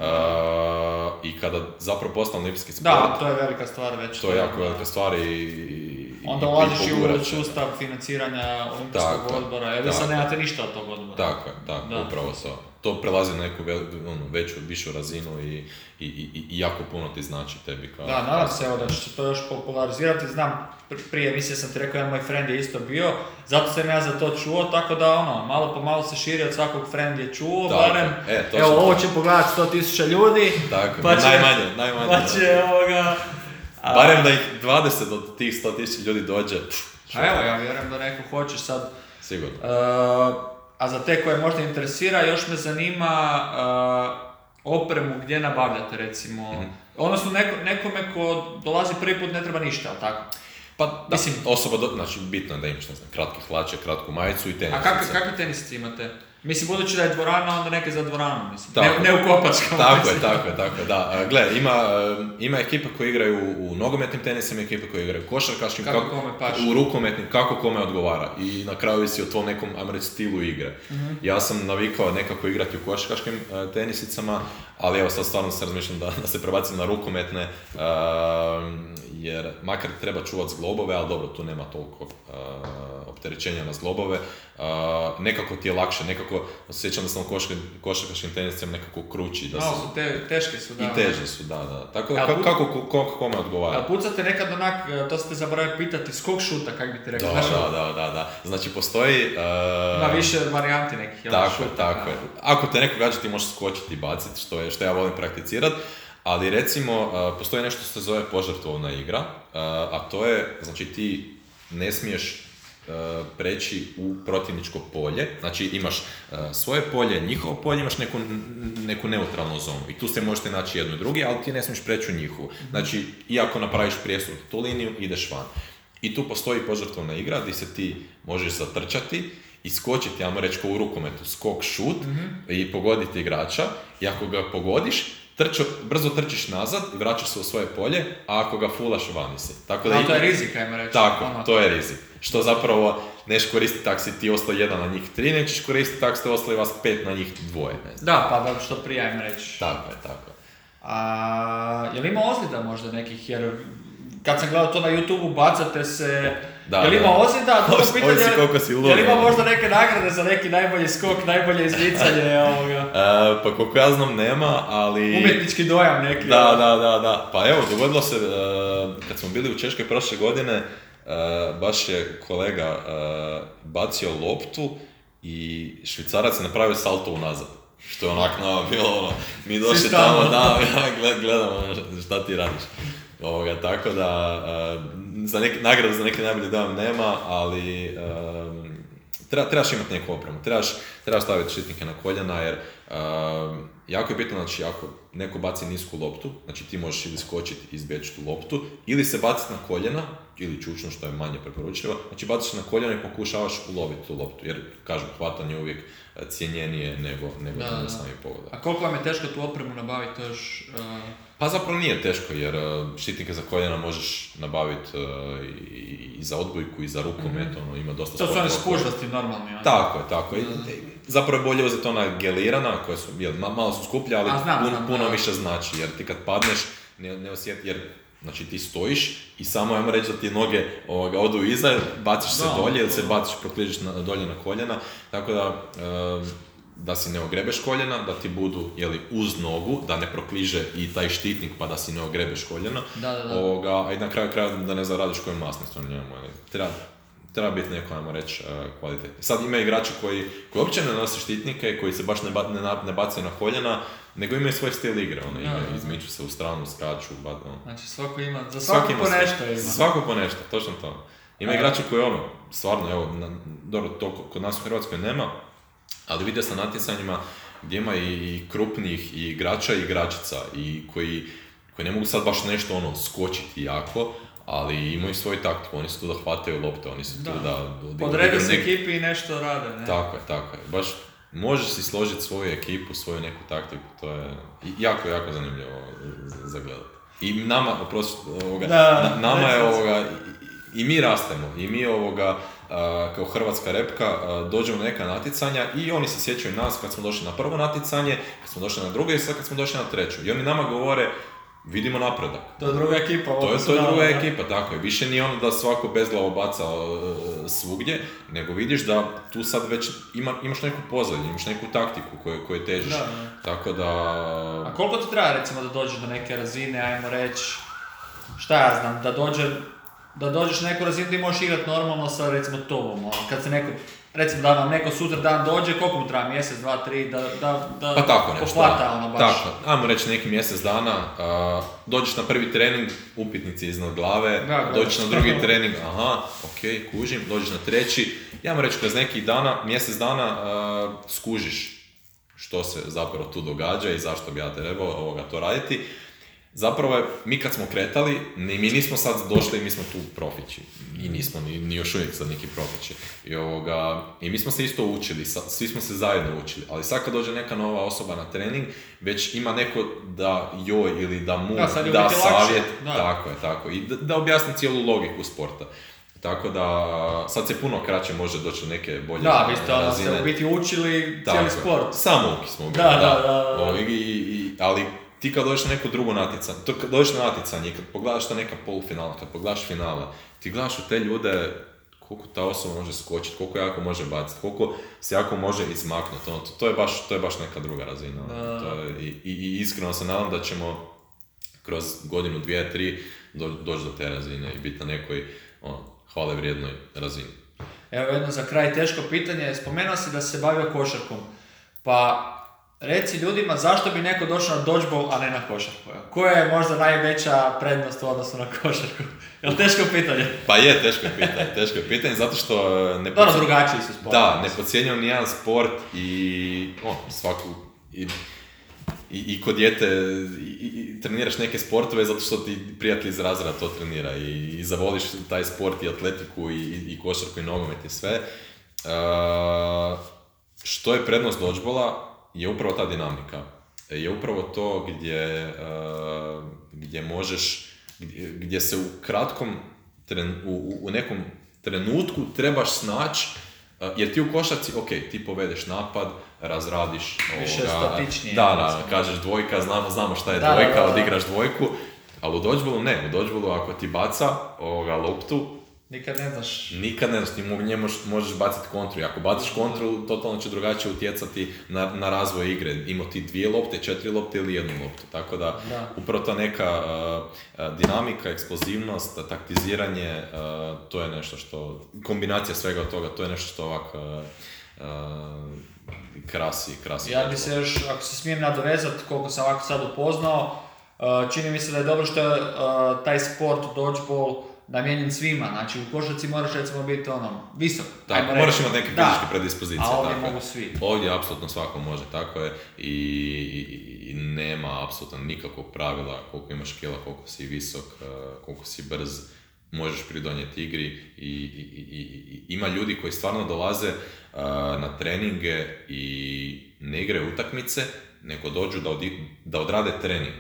I kada zapravo postane olimpijski sport, Da, to je velika stvar već. to je jako velika stvar i, i Onda ulaziš i u sustav financiranja olimpijskog odbora, jer vi sad nemate ništa od tog odbora. Tako je, tako, Da. upravo to. To prelazi na neku ono, veću, višu razinu i, i, i, i jako puno ti znači tebi kao... Da, nadam se evo da će se to još popularizirati, znam, pr- prije emisije sam ti rekao, jedan moj friend je isto bio, zato sam ja za to čuo, tako da ono, malo po malo se širi od svakog friend je čuo, Tako, barem, e, točno evo to. ovo će pogledat 100.000 ljudi, Tako, Pa će- najmanje, najmanje. pa da. će ovoga... a- Barem da ih 20 od tih 100.000 ljudi dođe, pff, A evo, ja vjerujem da neko hoće sad sigurno. Uh, a za te koje možda interesira, još me zanima uh, opremu gdje nabavljate recimo. Mhm. Odnosno neko, nekome ko dolazi prvi put ne treba ništa, jel tako? Pa, da, Mislim- osoba, do, znači bitno je da imaš, ne znam, kratke hlače, kratku majicu i tenisice. A kakve, kakve tenisice imate? Mislim, budući da je dvorana, onda neke za dvoranu, mislim. Tako. Ne, ne u kopačkama. Tako je, tako je, tako je, da. Gle, ima, e, ima ekipa koji igraju u nogometnim tenisima, ekipe koji igraju u košarkaškim, Kako kome paše. u rukometnim, kako kome odgovara. I na kraju visi o tvom nekom, ajmo reći, stilu igre. Mhm. Ja sam navikao nekako igrati u košarkaškim e, tenisicama, ali evo sad stvarno se razmišljam da, da se prebacim na rukometne, e, jer makar treba čuvat zglobove, ali dobro, tu nema toliko e, opterećenja na zglobove. E, nekako ti je lakše, nekako, osjećam da sam u košarka- košarkaškim tenisicama nekako krući. Da Malo su te, teške su, da. i teže su, da, da. Tako da, put- kako, ko- ko- kome odgovara. A pucate nekad onak, e, to ste zaboravili pitati, skok šuta, kak bi ti Da, rekao? Znaš, da, da, da, da. Znači, postoji... e, Ima više varijanti nekih, jel? Tako šuta, tako da. je. Ako te neko gađa, ti možeš skočiti i baciti, što, je, što ja volim prakticirat. Ali recimo, uh, postoji nešto što se zove požrtvovna igra, uh, a to je, znači ti ne smiješ uh, preći u protivničko polje, znači imaš uh, svoje polje, njihovo polje, imaš neku, neku neutralnu zonu i tu se možete naći jedno i drugi, ali ti ne smiješ preći u njihovu. Znači, iako napraviš prijestup tu liniju, ideš van. I tu postoji požrtvovna igra gdje se ti možeš zatrčati i skočiti, ajmo reći kao u rukometu, skok šut i pogoditi igrača i ako ga pogodiš, trčo, brzo trčiš nazad i vraćaš se u svoje polje, a ako ga fulaš vani si. Tako Da, i- to je rizik, ajmo reći. Tako, ono. to je rizik. Što zapravo neš koristiti tak si ti ostao jedan na njih tri, nećeš koristiti tak ste ostali vas pet na njih dvoje. Ne znam. Da, pa da što prije, ajmo reći. Tako je, tako. A je li ima ozljeda možda nekih, jer kad sam gledao to na YouTube bacate se, Da, je li da. ima drugo Ovisi- pitanje, ovisi koliko si je li ulovio. ima možda neke nagrade za neki najbolji skok, najbolje izmicanje, *laughs* ovoga, E, pa koliko ja znam nema, ali... umjetnički dojam neki. Da, da, da, da. Pa evo, dogodilo se, e, kad smo bili u Češkoj prošle godine, e, baš je kolega e, bacio loptu i švicarac je napravio salto unazad. Što je onak nama bilo ono, mi došli tamo, da, *laughs* gledamo ono, šta ti radiš. Ovoga, tako da, e, za neki, nagradu za neki najbolji dojam nema, ali e, treba, trebaš imati neku opremu, trebaš, trebaš staviti štitnike na koljena jer um, jako je bitno, znači ako neko baci nisku loptu, znači ti možeš ili skočiti i izbjeći tu loptu, ili se baciti na koljena, ili čučno što je manje preporučljivo, znači baciš na koljena i pokušavaš uloviti tu loptu, jer kažem, hvatanje je uvijek cijenjenije nego, nego Da, da, da. sami pogodak. A koliko vam je teško tu opremu nabaviti, to još... uh, Pa zapravo nije teško jer e, štitnike za koljena možeš nabaviti e, i, za odbojku i za rukomet, ono, ima dosta to su koje- spužvasti normalni, ono. Tako je, tako je. Zapravo je bolje uzeti ona gelirana, koja su, jel, ma- malo su skuplje, ali A, znam, puno, znam, puno više znači, jer ti kad padneš, ne, ne osjeti, jer Znači ti stojiš i samo ajmo reći da ti noge ovoga, odu iza, baciš se Da, dolje ili se baciš, prokližeš na, dolje na koljena, tako da e, da si ne ogrebeš koljena, da ti budu jeli, uz nogu, da ne prokliže i taj štitnik pa da si ne ogrebeš koljena, Da, da, da. Ovoga, a i na kraju kraja da ne zaradiš koje masne s njemu. Treba, treba biti neko, ajmo reći, uh, kvalitetni. Sad ima igrači koji, koji uopće ne nose štitnike, koji se baš ne, ba, ne, ne bacaju na koljena, nego imaju svoj stil igre, ono, da. izmiču se u stranu, skaču, ba, ono. Znači svako ima, za svako ima po nešto ima. Svako po nešto, točno to. Ima A- igrača koji ono, stvarno, evo, na, dobro, to ko- kod nas u Hrvatskoj nema, ali vidio sam na natjecanjima gdje ima i, krupnih i igrača i igračica i koji, koji ne mogu sad baš nešto ono skočiti jako, ali imaju svoju taktiku, oni su tu da hvataju lopte, oni su tu Da. da... da Podrede se ekipi i nešto rade, ne? Tako je, tako je. Baš možeš si složiti svoju ekipu, svoju neku taktiku, to je jako, jako zanimljivo za- gledati. I nama, oprosti, ovoga, Da, na- nama je ovoga, i, i mi rastemo, i mi ovoga, kao hrvatska repka, dođemo na neka natjecanja i oni se sjećaju nas kad smo došli na prvo natjecanje, kad smo došli na drugo i sad kad smo došli na treću. I oni nama govore, vidimo napredak. To je druga ekipa. To je, to je druga ekipa, tako je. Više nije ono da svako bezglavo baca e, svugdje, nego vidiš da tu sad već ima, imaš neku pozadnju, imaš neku taktiku koju, koju težiš. Da, da. Tako da... A koliko ti treba recimo da dođeš do neke razine, ajmo reći, šta ja znam, da dođe, da dođeš na neku razinu gdje možeš igrati normalno sa recimo tobom, ono, kad se neko, recimo da vam neko sutra dan dođe, koliko mu treba, mjesec, dva, tri, da, da, da Pa tako nešto. pohvata ono baš. Tako, ajmo reći neki mjesec dana, a, dođeš na prvi trening, upitnici iznad glave, Da, da. dođeš na drugi *laughs* trening, aha, ok, kužim, dođeš na treći, ja mu reći kroz neki dana, mjesec dana a, skužiš što se zapravo tu događa i zašto bi ja trebao ovoga to raditi. Zapravo je, mi kad smo kretali, ni, mi nismo sad došli i mi smo tu profići. I nismo, ni, ni još uvijek sad neki profići. I, ovoga, I mi smo se isto učili, sa- svi smo se zajedno učili. Ali sad kad dođe neka nova osoba na trening, već ima neko da joj ili da mu Da, da savjet. da. Tako je, tako. I da, da objasni cijelu logiku sporta. Tako da, sad se puno kraće može doći do neke bolje Da, vi ste ono razine. se u biti učili Tako cijeli je. sport. Samo uki smo bili, Da, da, da, da. O, i, i- ali ti kad dođeš na neko drugo natjecanje, to kad dođeš na natjecanje i kad pogledaš ta neka polufinala, kad pogledaš finale, ti gledaš u te ljude koliko ta osoba može skočiti, koliko jako može baciti, koliko se jako može izmaknuti. Ono, to, to, je baš, to je baš neka druga razina. ono. To je, i, i, I iskreno se nadam da ćemo kroz godinu, dvije, tri do, doći do te razine i biti na nekoj ono, hvale vrijednoj razini. Evo jedno za kraj teško pitanje, spomenuo si da se bavio košarkom, pa reci ljudima zašto bi neko došao na dodgeball, a ne na košarku? Koja je možda najveća prednost u odnosu na košarku? *laughs* Jel teško pitanje? Pa je, teško je pitanje, teško je pitanje, zato što e, ne Dobro, drugačiji su sport. Da, ne podcjenjujem ni jedan sport i on, svaku, i, i, i kod dijete i, treniraš neke sportove zato što ti prijatelj iz razreda to trenira i, i zavoliš taj sport i atletiku i, i, košarku i nogomet i sve. E, što je prednost dodgeballa je upravo ta dinamika. Je upravo to gdje, e, gdje možeš, gdje, se u kratkom, tren, u, u- nekom trenutku trebaš snaći Uh, jer ti u košarci, ok, ti povedeš napad, razradiš Više statičnije, Da, da, kažeš dvojka, znamo, znamo šta je Da, da, dvojka, da, da. odigraš dvojku, ali u dodgeballu ne, u dodgeballu ako ti baca ovoga loptu, Nikad ne znaš. nikad ne znaš, ti možeš, baciti kontru i ako baciš kontru, totalno će drugačije utjecati na, na razvoj igre. Imao ti dvije lopte, četiri lopte ili jednu loptu, tako da, Da. upravo ta neka uh, dinamika, eksplozivnost, taktiziranje, uh, to je nešto što, kombinacija svega toga, to je nešto što ovak uh, krasi, krasi. Ja bi se još, ako se smijem nadovezati, koliko sam ovako sad upoznao, čini mi se da je dobro što je taj sport, dodgeball, namijenjen svima. Znači u košarci moraš recimo biti ono, visok. Tako, moraš imati neke Da. fizičke predispozicije. A ovdje tako mogu svi. Ovdje apsolutno svako može, tako je. I, i- i nema apsolutno nikakvog pravila koliko imaš kila, koliko si visok, eh, koliko si brz, možeš pridonijeti igri i, i- i- i- i- ima ljudi koji stvarno dolaze eh, na treninge i ne igraju utakmice, nego dođu da, odi- da odrade trening.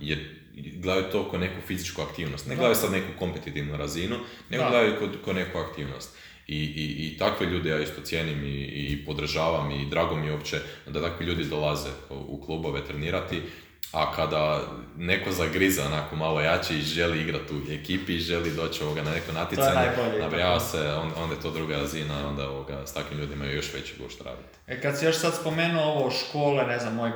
Jer gledaju to kao neku fizičku aktivnost. Ne Da. gledaju sad neku kompetitivnu razinu, nego Da. gledaju kao, neku aktivnost. I, i, I takve ljude ja isto cijenim i, i podržavam i drago mi je uopće da takvi ljudi dolaze u klubove trenirati, a kada neko zagriza onako malo jači i želi igrati u ekipi i želi doći ovoga na neko natjecanje, nabrijava se, on, onda je to druga razina, onda ovoga, s takvim ljudima je još veći gušt raditi. E, kad si još sad spomenuo ovo škole, ne znam, moj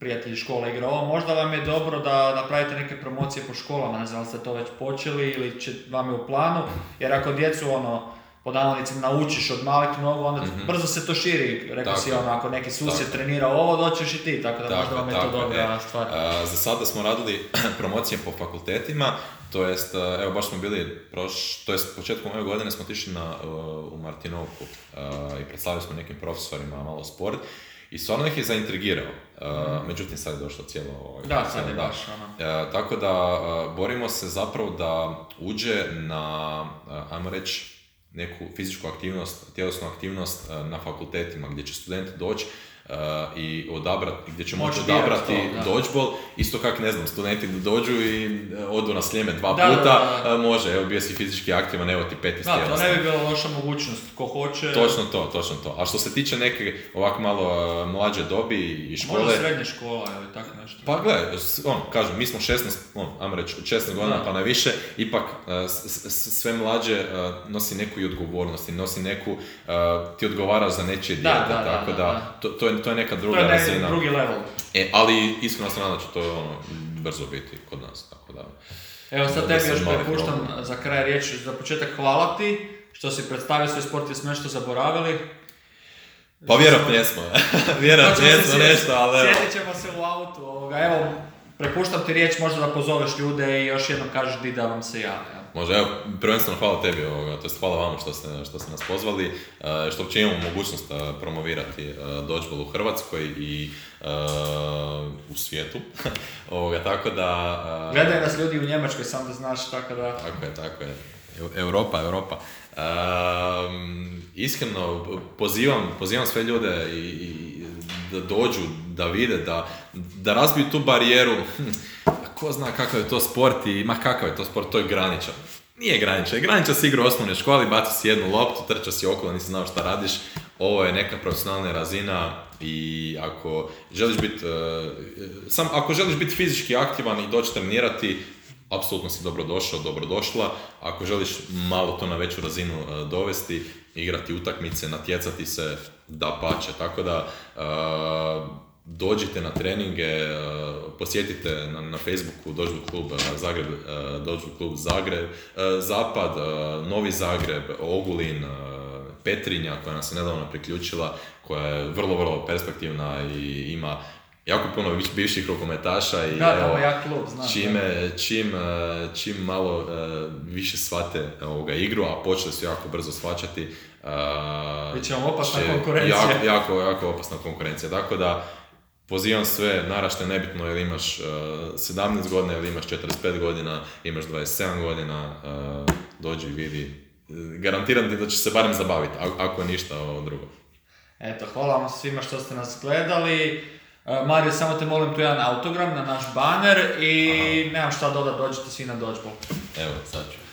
prijatelj iz škole igra ovo, možda vam je dobro da napravite neke promocije po školama, ne znam, li ste to već počeli ili će vam je u planu, jer ako djecu ono, po navodnicima naučiš od malih nogu, onda brzo se to širi. Rekao si ono, ako neki susjed Tako. trenira ovo, doćeš i ti, tako da Tako, možda vam je tako, to dobra e. stvar. A, za sada smo radili *clears throat* promocije po fakultetima, to jest, a, evo baš smo bili, proš, to jest početkom ove godine smo otišli na, uh, u Martinovku a, i predstavili smo nekim profesorima malo sport i stvarno ih je zaintrigirao. A, Međutim, sad je došlo cijelo... ovaj, Da, sad je baš ono. E, tako da a, borimo se zapravo da uđe na, a, ajmo reći, neku fizičku aktivnost, tjelesnu aktivnost na fakultetima gdje će studenti doći i odabrati, gdje će moći odabrati da. dodgeball, isto kak ne znam, studenti da dođu i e, odu na sljeme dva Da, da, puta, da, da. a, može, evo bio si fizički aktivan, evo ti peti Da, to ne bi bila loša mogućnost. Ko hoće, Točno to, točno to. A što se tiče neke ovako malo a, mlađe dobi i škole, možda srednje škola ili tako nešto. pa gledaj, s- on, kažem, mi smo 16, on, ajmo reći, od 16 godina pa na više, ipak s- sve mlađe uh, nosi neku i odgovornost i nosi neku, uh, ti odgovaraš za nečije dijete, tako da. To, to, je, to je neka To druga je ne, razina. drugi level. E, ali iskreno se nadam da će to ono, brzo biti kod nas, tako da. Evo sad tebi još prepuštam problem. za kraj riječ. Za početak hvala ti što si predstavio svoj sport i smo nešto zaboravili. Pa vjerojatno jesmo, *laughs* vjerojatno To jesmo nešto, ali. Sjetit ćemo se u autu. Ovoga. Evo, prepuštam ti riječ možda da pozoveš ljude i još jednom kažeš di da vam se jave. Može, evo, prvenstveno hvala tebi, ovoga, to jest hvala vama što ste, što ste nas pozvali, e, što uopće imamo mogućnost e, promovirati e, dodgeball u Hrvatskoj i e, u svijetu. *laughs* ovoga, tako da... Gledaju nas ljudi u Njemačkoj, sam da znaš, tako da... Tako je, tako je. Eu- Europa, Europa. Ehm, iskreno, pozivam, pozivam sve ljude i, i da dođu, da vide, da, da razbiju tu barijeru. Hm, ko zna kakav je to sport i ma kakav je to sport, to je graničan. Nije graničan, graničan si igra u osnovnoj školi, baci si jednu loptu, trča si okolo, nisi znao šta radiš. Ovo je neka profesionalna razina i ako želiš biti, sam ako želiš biti fizički aktivan i doći trenirati, apsolutno si dobrodošao, dobrodošla. Ako želiš malo to na veću razinu e, dovesti, igrati utakmice, natjecati se, da pače. Tako da e, dođite na treninge, e, posjetite na, Facebooku Dožbu klub Zagreb, Dožbu klub Zagreb, Zapad, Novi Zagreb, Ogulin, Petrinja koja nas se nedavno priključila, koja je vrlo, vrlo perspektivna i ima jako puno bivših rukometaša i Da, evo, jak klub, znam. čime, čim, e, čim malo e, više shvate ovoga igru, a počeli su jako brzo shvaćati, e, Bit će vam opasna će- konkurencija. Jako, jako, jako opasna konkurencija. Tako da, pozivam sve, narašte nebitno ili imaš e, 17 godina ili imaš 45 godina, imaš 27 godina, e, dođi i vidi. E, Garantiram ti da će se barem zabaviti, ako je ništa ovo drugo. Eto, hvala vam svima što ste nas gledali. E, Mario, samo te molim tu jedan autogram na naš baner i nemam šta dodat, dođite svi na dodgeball. Evo, sad ću.